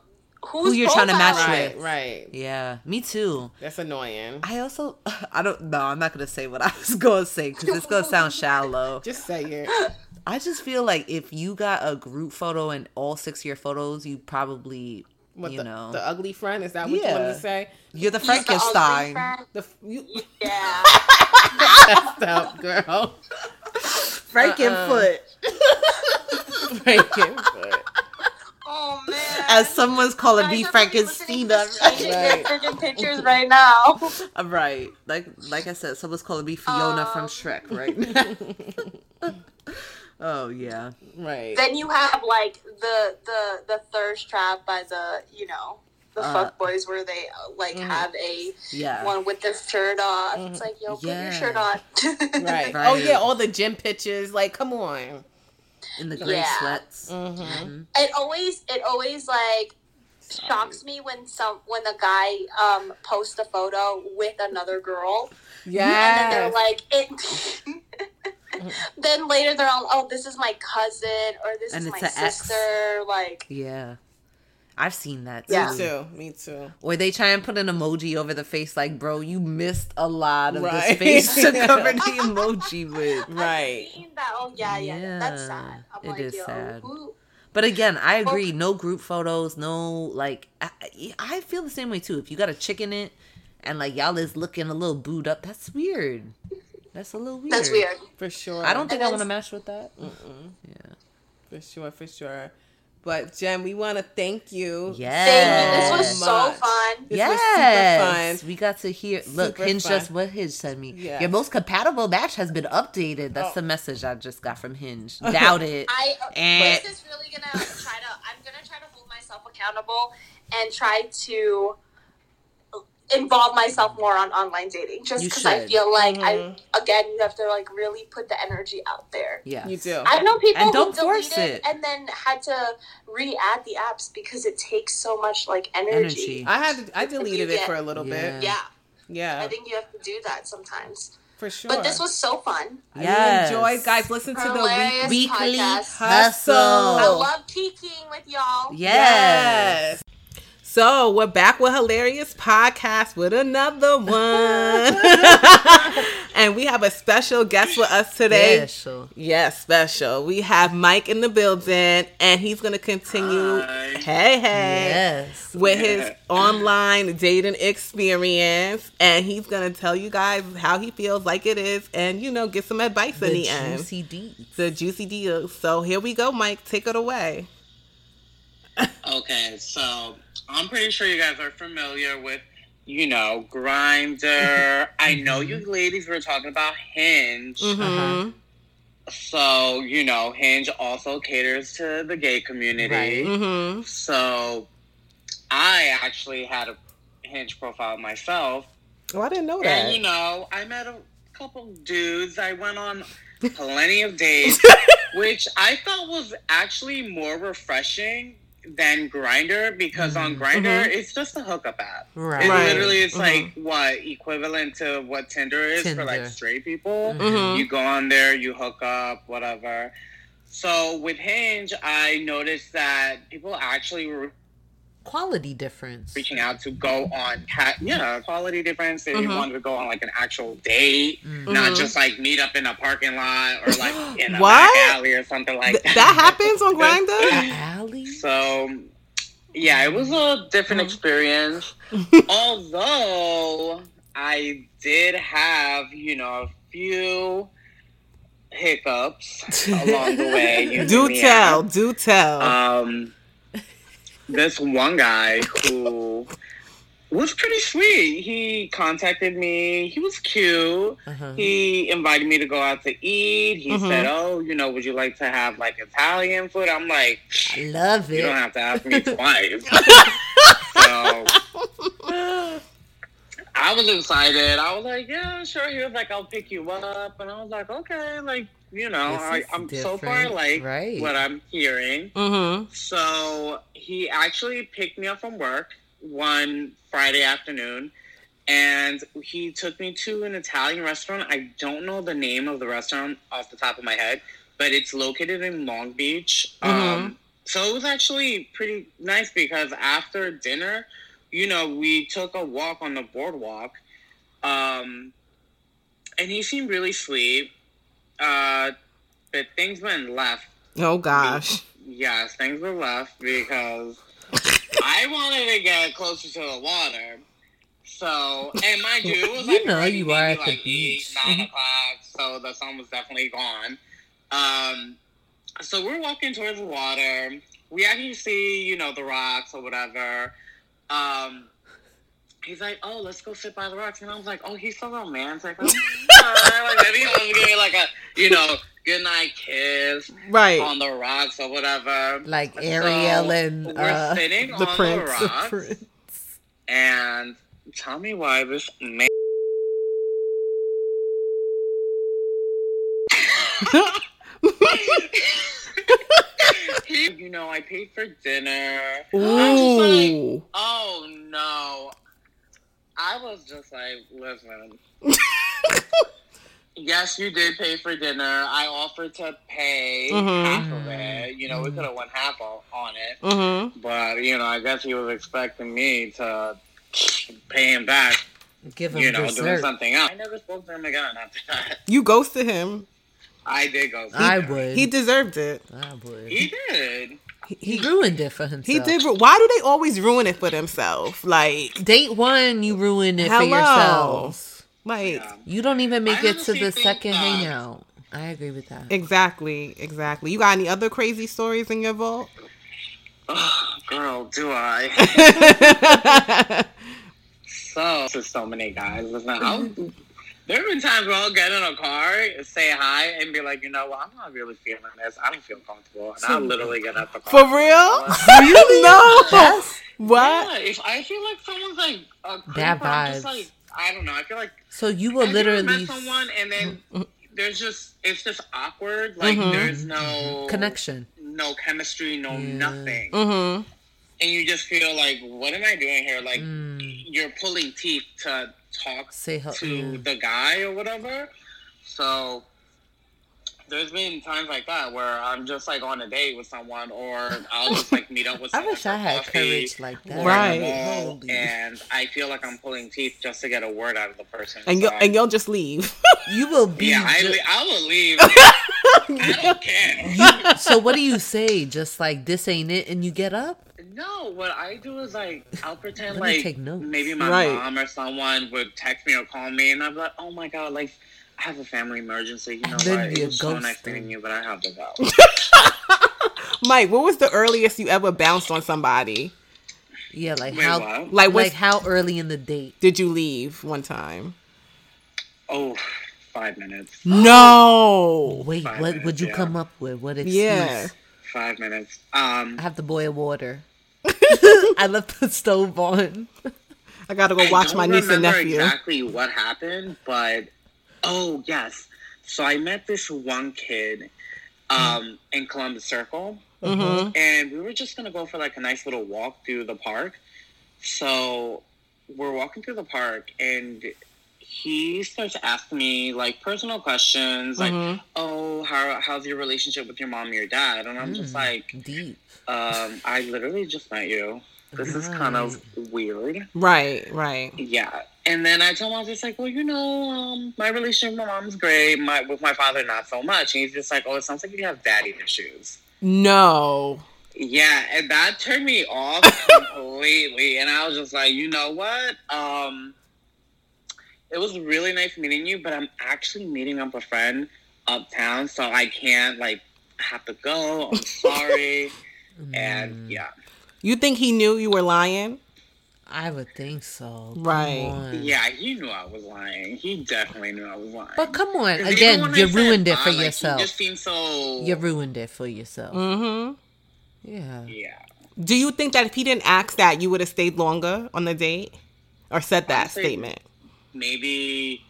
who you're trying to match profile with. right. Right. Yeah, me too. That's annoying. I also, I don't know. I'm not gonna say what I was gonna say because it's gonna sound shallow. Just say it. I just feel like if you got a group photo and all six of your photos, you probably, What you the, know, the ugly friend? Is that what you Yeah. wanted to say? you're the He's the ugly Frankenstein. friend. The f- you Yeah. stop, girl. Frankenfoot. Frankenfoot. Oh man. As someone's calling Guys me are probably listening Frankenstein. to this changing their Right. pictures right now. I'm right. Like like I said, someone's calling me Fiona from Um. Shrek right now. Oh yeah. Right. then you have like the the the thirst trap by the you know the Uh, fuck boys where they uh, like Mhm. have a Yeah. one with their shirt off. It's like yo, put Yeah. your shirt on. Right. Right. Oh yeah, all the gym pictures. Like, come on. In the gray Yeah. sweats. Mm-hmm. Mhm. It always it always like shocks me when some when the guy um posts a photo with another girl Yeah. and then they're like it then later they're all oh this is my cousin or this And is it's my a ex. sister like Yeah. I've seen that too. Yeah. Me too. Me too. Or they try and put an emoji over the face, like, bro, you missed a lot of Right. this face to cover the emoji with. Right. I've seen that oh yeah yeah, that's sad I'm it like is yo sad. who But again, I agree. No group photos. No like. I, I feel the same way too. If you got a chicken it, and like y'all is looking a little booed up, that's weird. That's a little weird. that's weird For sure. I don't think I want to match with that. Mm-mm. Yeah. For sure. For sure. But Jen, we want to thank you. Yes. thank you this was so much. fun This yes. was super fun. We got to hear. Look, Super Hinge fun. just what Hinge sent me. Yes. Your most compatible match has been updated. That's Oh. the message I just got from Hinge. Doubt it. I Eh. this is really gonna try to. I'm gonna try to hold myself accountable and try to involve myself more on online dating, just because I feel like Mhm. I again you have to like really put the energy out there. yeah. You do. I know people And don't who force deleted it. and then had to re-add the apps because it takes so much like energy. Energy. I had to, I deleted it get- for a little Yeah. bit. Yeah, Yeah. I think you have to do that sometimes. for sure. But this was so fun. I Yes. really enjoyed, guys. Listen to the week. Weekly podcast. hustle. I love peeking with y'all. Yes. So we're back with hilarious podcast with another one, and we have a special guest with us today. Yeah, sure. Yes, special. We have Mike in the building, and he's going to continue. Hi. Hey, hey. Yes. With his online dating experience, and he's gonna tell you guys how he feels like it is, and you know, get some advice in The the end. juicy deeds. The juicy deals. So here we go, Mike. Take it away. Okay, so I'm pretty sure you guys are familiar with you know, Grindr. I know Mm-hmm. you ladies were talking about Hinge. Mm-hmm. So, you know, Hinge also caters to the gay community. Right. Mm-hmm. So, I actually had a Hinge profile myself. Oh, I didn't know And, you know, I met a couple dudes. I went on plenty of dates, which I felt was actually more refreshing than Grindr because on Grindr Mhm. it's just a hookup app. Right. It Right. literally is Mhm. like what equivalent to what Tinder is for like Tinder. straight people. Mhm. You go on there, you hook up, whatever. So with Hinge, I noticed that people actually were Quality difference. reaching out to go on cat yeah quality difference they Mhm. wanted to go on like an actual date Mm. not just like meet up in a parking lot or like in a alley or something like Th- that happens on Grindr. Alley? so yeah it was a different Mhm. experience although i did have you know a few hiccups along the way Do tell. Do tell. Um, this one guy who was pretty sweet. He contacted me. He was cute. Uh-huh. He invited me to go out to eat. He Mhm. said, "Oh, you know, would you like to have like Italian food?" I'm like, I love it." "You don't have to ask me twice." so I was excited. I was like, "Yeah, sure." He was like, "I'll pick you up," and I was like, "Okay." Like, you know, I, I'm so far like Right. what I'm hearing. mm-hmm. So he actually picked me up from work one Friday afternoon and he took me to an Italian restaurant. I don't know the name of the restaurant off the top of my head, but it's located in Long Beach. Um, so it was actually pretty nice because after dinner, you know, we took a walk on the boardwalk. Um, and he seemed really sweet. Uh, but things went left Oh gosh. Yes, things were left because I wanted to get closer to the water. So, and mind you, it was You like know you are maybe at the like beach. eight, nine o'clock, so the sun was definitely gone. Um, so we're walking towards the water. We actually see, you know, the rocks or whatever. Um, he's like, "Oh, let's go sit by the rocks," and I was like, "Oh, he's so romantic." Like, "Alright," like maybe he wants to give me like a, you know, good night kiss Right. on the rocks or whatever. Like So, Ariel and we're uh, sitting the on prince. the rocks, and tell me why this man. You know, I paid for dinner. I'm just like, Ooh. oh no. I was just like, listen. yes, you did pay for dinner. I offered to pay Mhm. half of it. You know, we could have went half on it. Mm-hmm. But, you know, I guess he was expecting me to pay him back, give him you know, doing something else. I never spoke to him again after that. You ghosted him. I did go. I would. He deserved it. I would. He did. He ruined it for himself. He did. ru- Why do they always ruin it for themselves? Like, Date one, you ruined it for Hello. yourselves. like Yeah. You don't even make I it to the second uh, hangout. I agree with that. exactly, exactly. You got any other crazy stories in your vault? Oh, girl, do I? so, to so many guys. Listen, I'll, there have been times where I'll get in a car, say hi, and be like, you know what, I'm not really feeling this. I don't feel comfortable. And I'll literally get out the car. For real? Really? no. Yes. What? Yeah, if I feel like someone's like a creep, Bad I'm just vibes. like, I don't know. I feel like So you will have you ever literally met someone and then Mm-hmm. there's just it's just awkward. Like Mhm. there's no connection. no chemistry, no Yeah. nothing, Mm-hmm. and you just feel like, what am I doing here? Like Mm, you're pulling teeth to talk say hello. to the guy or whatever. So there's been times like that where I'm just like on a date with someone, or I'll just like meet up with. Someone. I wish I had coffee courage like that. Right. in the mall, Holy. and I feel like I'm pulling teeth just to get a word out of the person. And So you I- and you'll just leave. You will be. yeah, I, ju- le- I will leave. I don't care. so what do you say? Just like this ain't it, and you get up. No, what I do is like I'll pretend Let me like take notes. maybe my Right. mom or someone would text me or call me, and I'm like, oh my god, like I have a family emergency. You know And then what? you It was so nice them. meeting you, but I have to go. Mike, what was the earliest you ever bounced on somebody? Yeah, like Wait, how what? Like, like how early in the date? did you leave one time? Oh, five minutes. No. Wait, Five what minutes, would you yeah. come up with? What excuse? Yeah. Five minutes. Um, I have to boil water. I left the stove on. I gotta go I watch my niece and remember nephew. exactly what happened, but oh yes. So I met this one kid um, in Columbus Circle, Mm-hmm. and we were just gonna go for like a nice little walk through the park. So we're walking through the park, and he starts asking me like personal questions, like, Mhm. "Oh, how how's your relationship with your mom and your dad?" And I'm just Mm. like, Deep. um, "I literally just met you. This is kind of weird." Right, right. Yeah. And then I told him, I was just like, well, you know, um, my relationship with my mom's great. My with my father, not so much. And he's just like, oh, it sounds like you have daddy issues. No. Yeah, and that turned me off completely. And I was just like, you know what? Um, it was really nice meeting you, but I'm actually meeting up a friend uptown, so I can't like have to go. I'm sorry. Mm. and yeah, You think he knew you were lying? I would think so. Come Right. on. yeah, he knew I was lying. He definitely knew I was lying. But come on, again, when I you said ruined it for like, he yourself. just seemed so. You ruined it for yourself. Mm-hmm. Yeah. Yeah. Do you think that if he didn't ask that, you would have stayed longer on the date? Or said that Honestly- statement? Maybe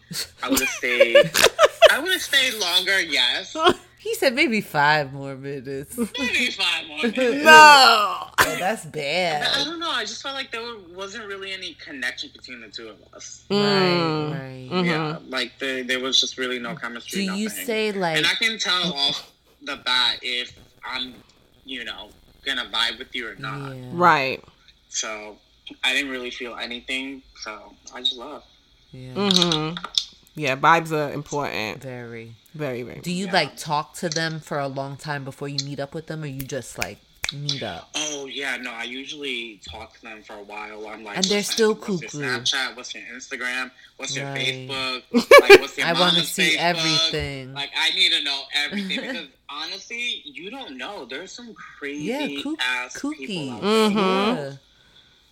I would have stayed. I would have stayed longer. Yes. He said maybe five more minutes. oh, Maybe five more minutes. No. that's bad. I don't know. I just felt like there wasn't really any connection between the two of us. Mm. Right, right. Mhm. Yeah, like the, there was just really no chemistry. Do you nothing. say like And I can tell off the bat if I'm, you know, gonna vibe with you or not. yeah, Right. So I didn't really feel anything. So I just love. Yeah, Mm-hmm. Yeah, vibes are important. very. Very, very. Do you Yeah. like talk to them for a long time before you meet up with them, or you just like meet up? Oh yeah, no. I usually talk to them for a while. I'm like, And they're "Listen, still what's your. Snapchat? What's your Instagram? What's your Right. Facebook? Like, what's your I want to see Facebook? everything. Like, I need to know everything because honestly, you don't know. There's some crazy yeah, kook- ass people kooky. out there. Mhm.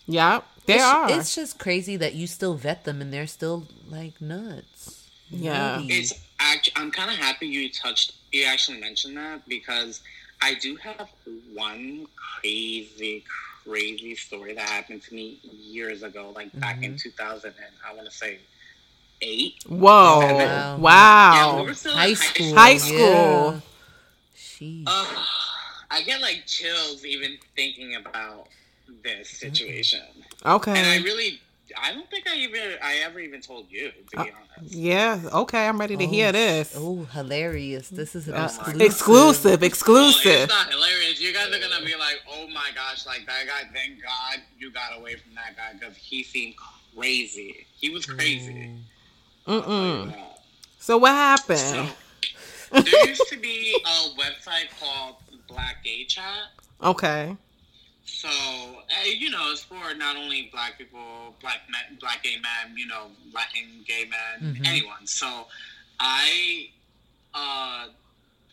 Yeah. Yep. They it's, are. It's just crazy that you still vet them and they're still like nuts. Yeah. Nutty. It's actually, I'm kind of happy you touched, you actually mentioned that because I do have one crazy, crazy story that happened to me years ago, like back in mm-hmm. 2000, and I want to say eight. Whoa. Wow. Wow. Yeah, we were high school. High school. Yeah. Sheesh. Ugh, I get like chills even thinking about this situation, Okay. and I really, I don't think I even, I ever even told you to be honest. Yeah. Okay. I'm ready to hear this. Oh, hilarious. This is an Uh, exclusive. exclusive. Well, Exclusive. it's not hilarious. You guys are gonna be like, "Oh my gosh!" Like that guy. Thank God you got away from that guy because he seemed crazy. He was crazy. I'll tell you Mm-mm. that. So what So happened? there used to be a website called Black Gay Chat. Okay. So uh, you know, it's for not only black people, black men, black gay men, you know, Latin gay men, Mhm. anyone. So I uh,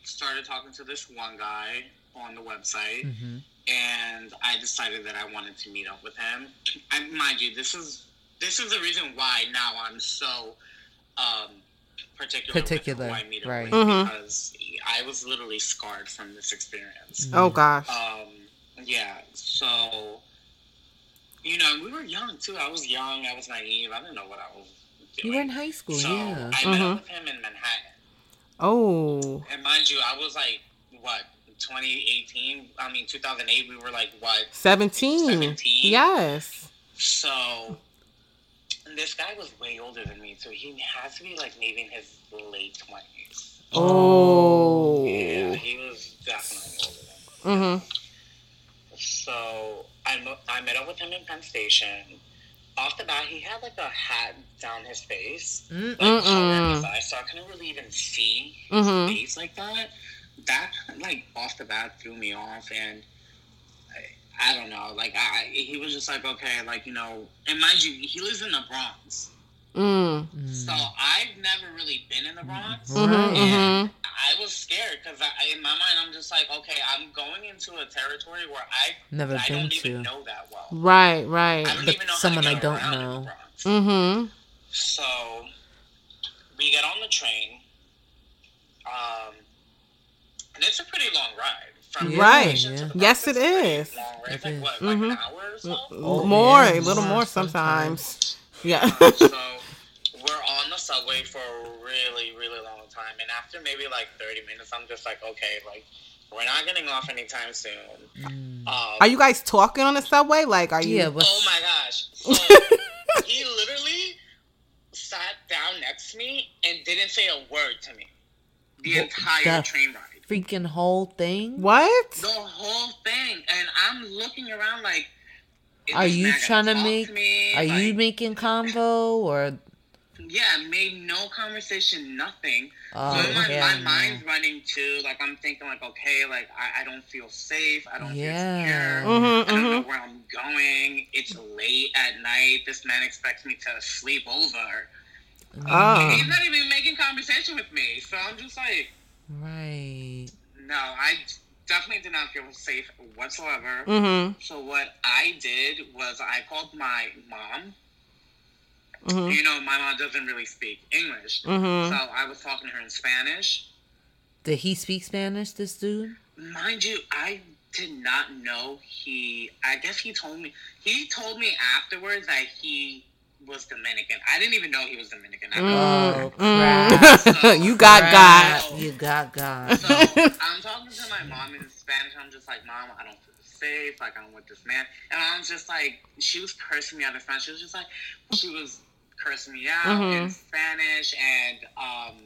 started talking to this one guy on the website. hmm and I decided that I wanted to meet up with him. And mind you, this is this is the reason why now I'm so um, particular, Particular, with who I meet up right. with Mhm. because I was literally scarred from this experience. Oh gosh. Um, yeah, so you know, we were young too. I was young. I was naive. I didn't know what I was You were in high school, so yeah. I met up with him in Manhattan. Oh. And mind you, I was like, what, 2018? I mean, 2008, we were like, what? 17. 17? Yes. So, this guy was way older than me, so he has to be like maybe in his late 20s. Oh. Yeah, he was definitely older than me. Mm-hmm. So, I, mo- I met up with him in Penn Station. Off the bat, he had like a hat down his face, Mm. like covering his eyes, so I couldn't really even see Mhm. his face like that. That like off the bat threw me off, and I, I don't know. Like I, he was just like, okay, like you know, and mind you, he lives in the Bronx, Mm. so I've never really been in the Bronx. Mm-hmm. Right. Mm-hmm. I was scared scared because in my mind I'm just like, okay, I'm going into a territory where I've Never I been don't to. even know that well. Right, right. I don't But even know someone how I to get don't know. Mm-hmm. So we get on the train. Um, and it's a pretty long ride. From Yeah, Right. station to yeah. the Yes, it's. Long, right? It's like what, like Mhm. an hour or so. Oh, more, yeah, a little more more sometimes. sometimes. Yeah. so we're on the subway for a really, really long time, and after maybe like thirty minutes, I'm just like, okay, like we're not getting off anytime soon. Mm. Um, Are you guys talking on the subway? Like, are you? Yeah, what's, Oh my gosh! So he literally sat down next to me and didn't say a word to me the What entire the- train ride. freaking whole thing? What? The whole thing, and I'm looking around like. Are you man gonna trying to make? me? Are you making convo or? Yeah, made no conversation, nothing. Oh, so my, hell my no. mind's running too. Like I'm thinking, like okay, like I, I don't feel safe. I don't Yeah. feel secure. Mhm, I don't know mhm. where I'm going. It's late at night. This man expects me to sleep over. Oh. He's not even making conversation with me. So I'm just like, Right. no, I definitely did not feel safe whatsoever. Mm-hmm. So what I did was I called my mom. Mm-hmm. You know, my mom doesn't really speak English. Mm-hmm. So I was talking to her in Spanish. Did he speak Spanish? This dude? Mind you, I did not know he. I guess he told me. He told me afterwards that he was Dominican. I didn't even know he was Dominican. Oh, Mm. crap. you got Crap. God. You got God. So I'm talking to my mom in Spanish. I'm just like, Mom, I don't feel safe. Like I'm with this man, and I was just like, she was cursing me out in Spanish. She was just like, she was cursing me out in Mhm. Spanish, and um,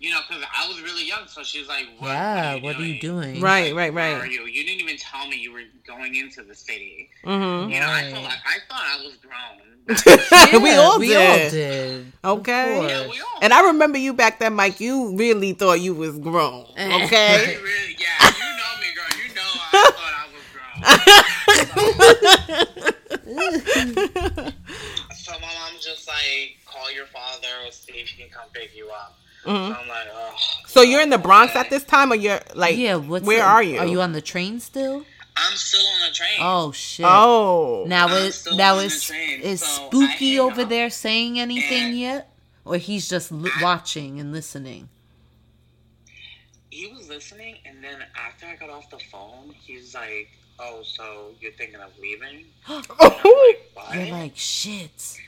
you know, because I was really young, so she was like, what, yeah. what What are you doing? Right, right, Where are right. you? You didn't even tell me you were going into the city. Mm-hmm. You know, I felt like I thought I was grown. we all we did. all did. Okay. Yeah, we all. And I remember you back then, Mike. You really thought you was grown. Okay. really, yeah, you know me, girl. You know I thought I was grown. so my mom's just like, call your father, see if he can come pick you up. Mhm. So I'm like, oh. So you're in the Bronx okay. at this time, or you're like, yeah. What's where the- are you? Are you on the train still? I'm still on the train. Oh shit. Oh. Now I'm is now is train, is so Spooky over up. there saying anything And- yet, or he's just li- I- watching and listening? He was listening, and then after I got off the phone, he's like, oh, so you're thinking of leaving? And I'm like, what? You're like shit.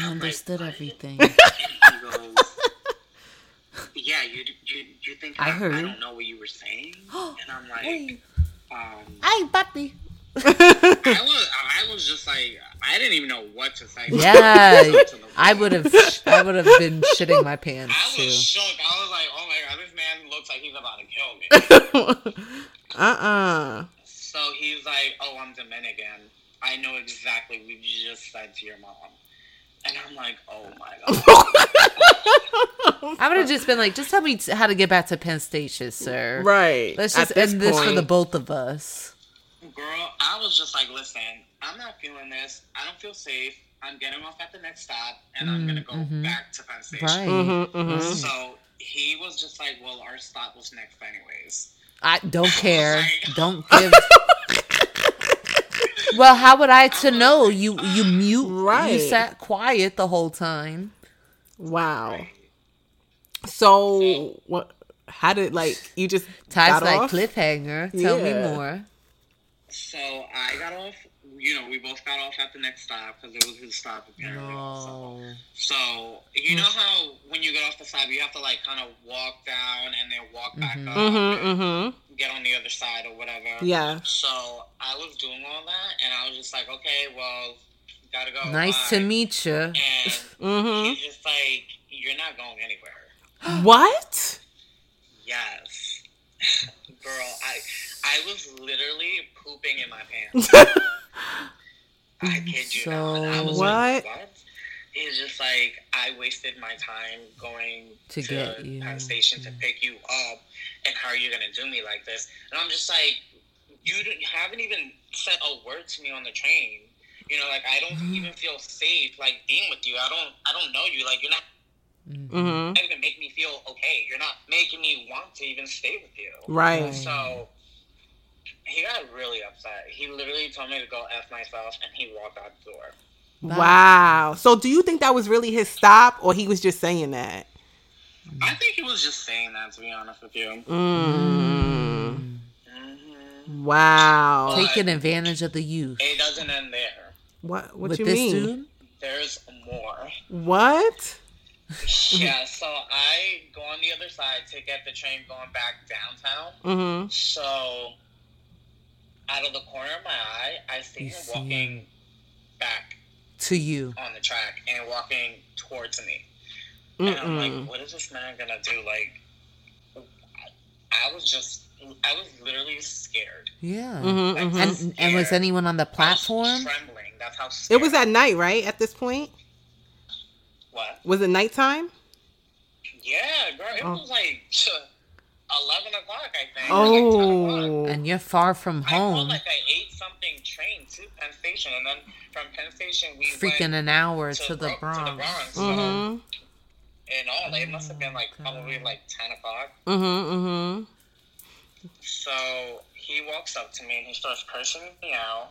He I'm understood what? everything. He goes, "Yeah, you you you think I I, heard. I don't know what you were saying?" And I'm like, hey, um, hey, buddy. I was I was just like I didn't even know what to say. Yeah, I would have. I would have been shitting my pants I too. was shook. I was like, "Oh my god, this man looks like he's about to kill me." uh-uh. so he's like, "Oh, I'm Dominican. I know exactly what you just said to your mom." And I'm like, "Oh my god." I would have just been like, just tell me how to get back to Penn Station, sir. Right. Let's At just end this for the both of us. Girl, I was just like, listen, I'm not feeling this. I don't feel safe. I'm getting off at the next stop, and I'm gonna go Mhm. back to Penn Station. Right. Mhm, mhm. So he was just like, well, our stop was next, anyways. I don't care. Don't give. well, how would I to know? You you mute. Right. You sat quiet the whole time. Wow. So what? How did like you just Ty's like off? cliffhanger. Tell Yeah. me more. So I got off. You know, we both got off at the next stop because it was his stop apparently. No. So you know how when you get off the stop, you have to like kind of walk down and then walk back Mhm. up, Mm-hmm. and Mm-hmm. Get on the other side or whatever. Yeah. So I was doing all that, and I was just like, okay, well, gotta go. Nice to meet you. And Mm-hmm. he's just like, you're not going anywhere. What? Yes, girl, I I was literally pooping in my pants. I kid you not. I was like, What? What? It's just like I wasted my time going To to, get you. Penn Station to pick you up, and how are you gonna do me like this? And I'm just like, you d- haven't even said a word to me on the train. You know, like I don't Mm-hmm. even feel safe like being with you. I don't, I don't know you. Like you're not Mm-hmm. Not even make me feel okay. You're not making me want to even stay with you. Right. Right. So he got really upset. He literally told me to go f myself, and he walked out the door. Wow. So do you think that was really his stop, or he was just saying that? I think he was just saying that, to be honest with you. Mm. hmm Wow. Taking advantage of the youth. It doesn't end there. What? What With you this mean? dude? There's more. What? yeah, so I go on the other side to get the train going back downtown. Mm-hmm. So, out of the corner of my eye, I see You him see walking back To you. on the track and walking towards me. And I'm like, what is this man gonna do? Like, I, I was just, I was literally scared. Yeah. Mm-hmm, Like, mm-hmm. And and was anyone on the I was platform? trembling. That's how It was at night, right? At this point, what? was it nighttime? Yeah, girl. It Oh. was like eleven o'clock, I think. or like 10 o'clock. Oh. And you're far from I felt home. like I ate something train to Penn Station, and then from Penn Station we Freaking went an hour to, to the Bro- Bronx. To the Bronx. Mm-hmm. in all, it must have been like Oh, probably like ten o'clock. Mm-hmm. Mm-hmm. So he walks up to me and he starts cursing me out.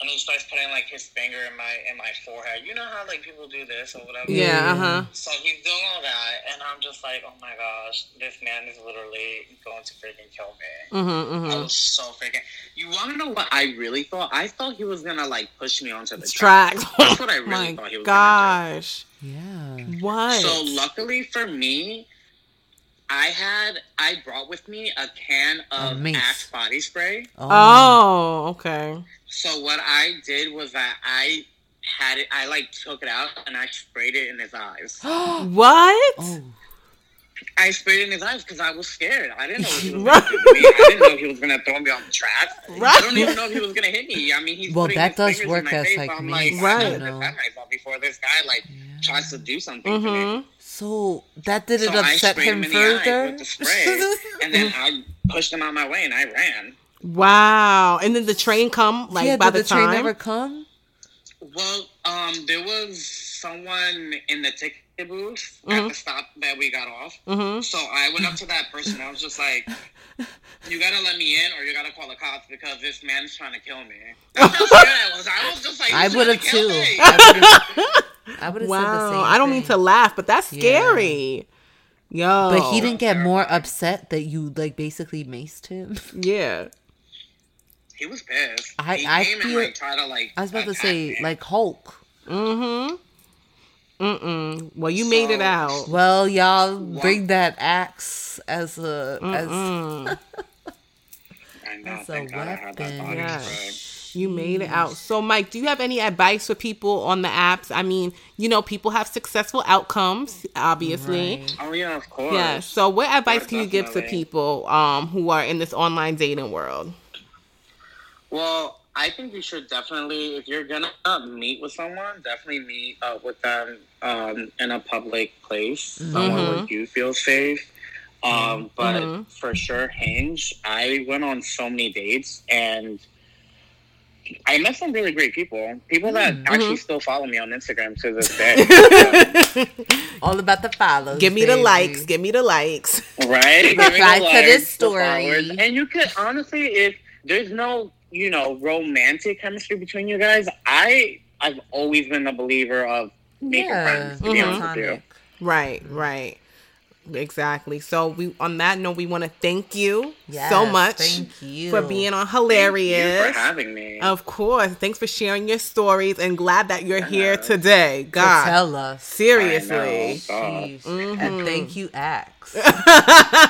And he starts putting like his finger in my in my forehead. You know how like people do this or whatever. Yeah. Uh huh. So he's doing all that, and I'm just like, oh my gosh, this man is literally going to freaking kill me. Mm-hmm. I Mm-hmm. was so freaking. You want to know what I really thought? I thought he was gonna like push me onto the track. Track. That's what I Oh really my thought he was gosh. Yeah. What? So luckily for me, I had I brought with me a can of mace. Axe body spray. oh. Okay. So what I did was that I had it. I like took it out and I sprayed it in his eyes. What? oh. I sprayed it in his eyes because I was scared. I didn't know what he was going to do me. I didn't know he was going to throw me on the track. Right. I don't even know if he was going to hit me. I mean, he's Well, putting that his does work in as, face. like, I'm mace, like, Right. I you have to know. defend myself before this guy like tries to do something to me. Mm-hmm. So that didn't So upset sprayed him him in the eye further? with the spray, and then I pushed him out my way and I ran. Wow. And then the train come like yeah, by did the, the, train time. ever come? Well, um, there was someone in the ticket booth Mhm. at the stop that we got off. mm-hmm. So I went up to that person. I was just like, "You gotta let me in, or you gotta call the cops because this man's trying to kill me." That's how scared I was. I was just like, I would have to too. me." I would have said the Wow. same I don't mean thing. to laugh, but that's Yeah. scary. Yo. But he didn't get more upset that you like basically maced him. Yeah. He was pissed. I- he I came feel- and like tried to like. I was about to say me. like Hulk. Mm-hmm. Mm-mm. Well, you made it out. Well, y'all Wow. bring that axe as a as Mm. I know. That's a Thank God I had that weapon. body Yeah. spray. You made it out. So, Mike, do you have any advice for people on the apps? I mean, you know, people have successful outcomes, obviously. Right. Oh yeah, of course. Yeah. So, what advice Yes, can you give to people um, who are in this online dating world? Well, I think you should definitely, if you're gonna meet with someone, definitely meet up with them um, in a public place, somewhere Mhm. where you feel safe. Um, but Mhm. for sure, Hinge. I went on so many dates and I met some really great people. People that Mm. actually still follow me on Instagram to this day. all about the follows. Give me the likes. Give me the likes. right? Give me Reply the to likes, this story. followers. And you could honestly, if there's no, you know, romantic chemistry between you guys, I I've always been a believer of making Yeah, friends. To be Mhm. honest with you. Right, right. Exactly. So we on that note, we want to thank you so much Thank you for being on Thank you hilarious. for having me. Of course. Thanks for sharing your stories and glad that you're here know. today. to God. tell us. Seriously. I know. God. Jeez. Mhm. And thank you, Axe.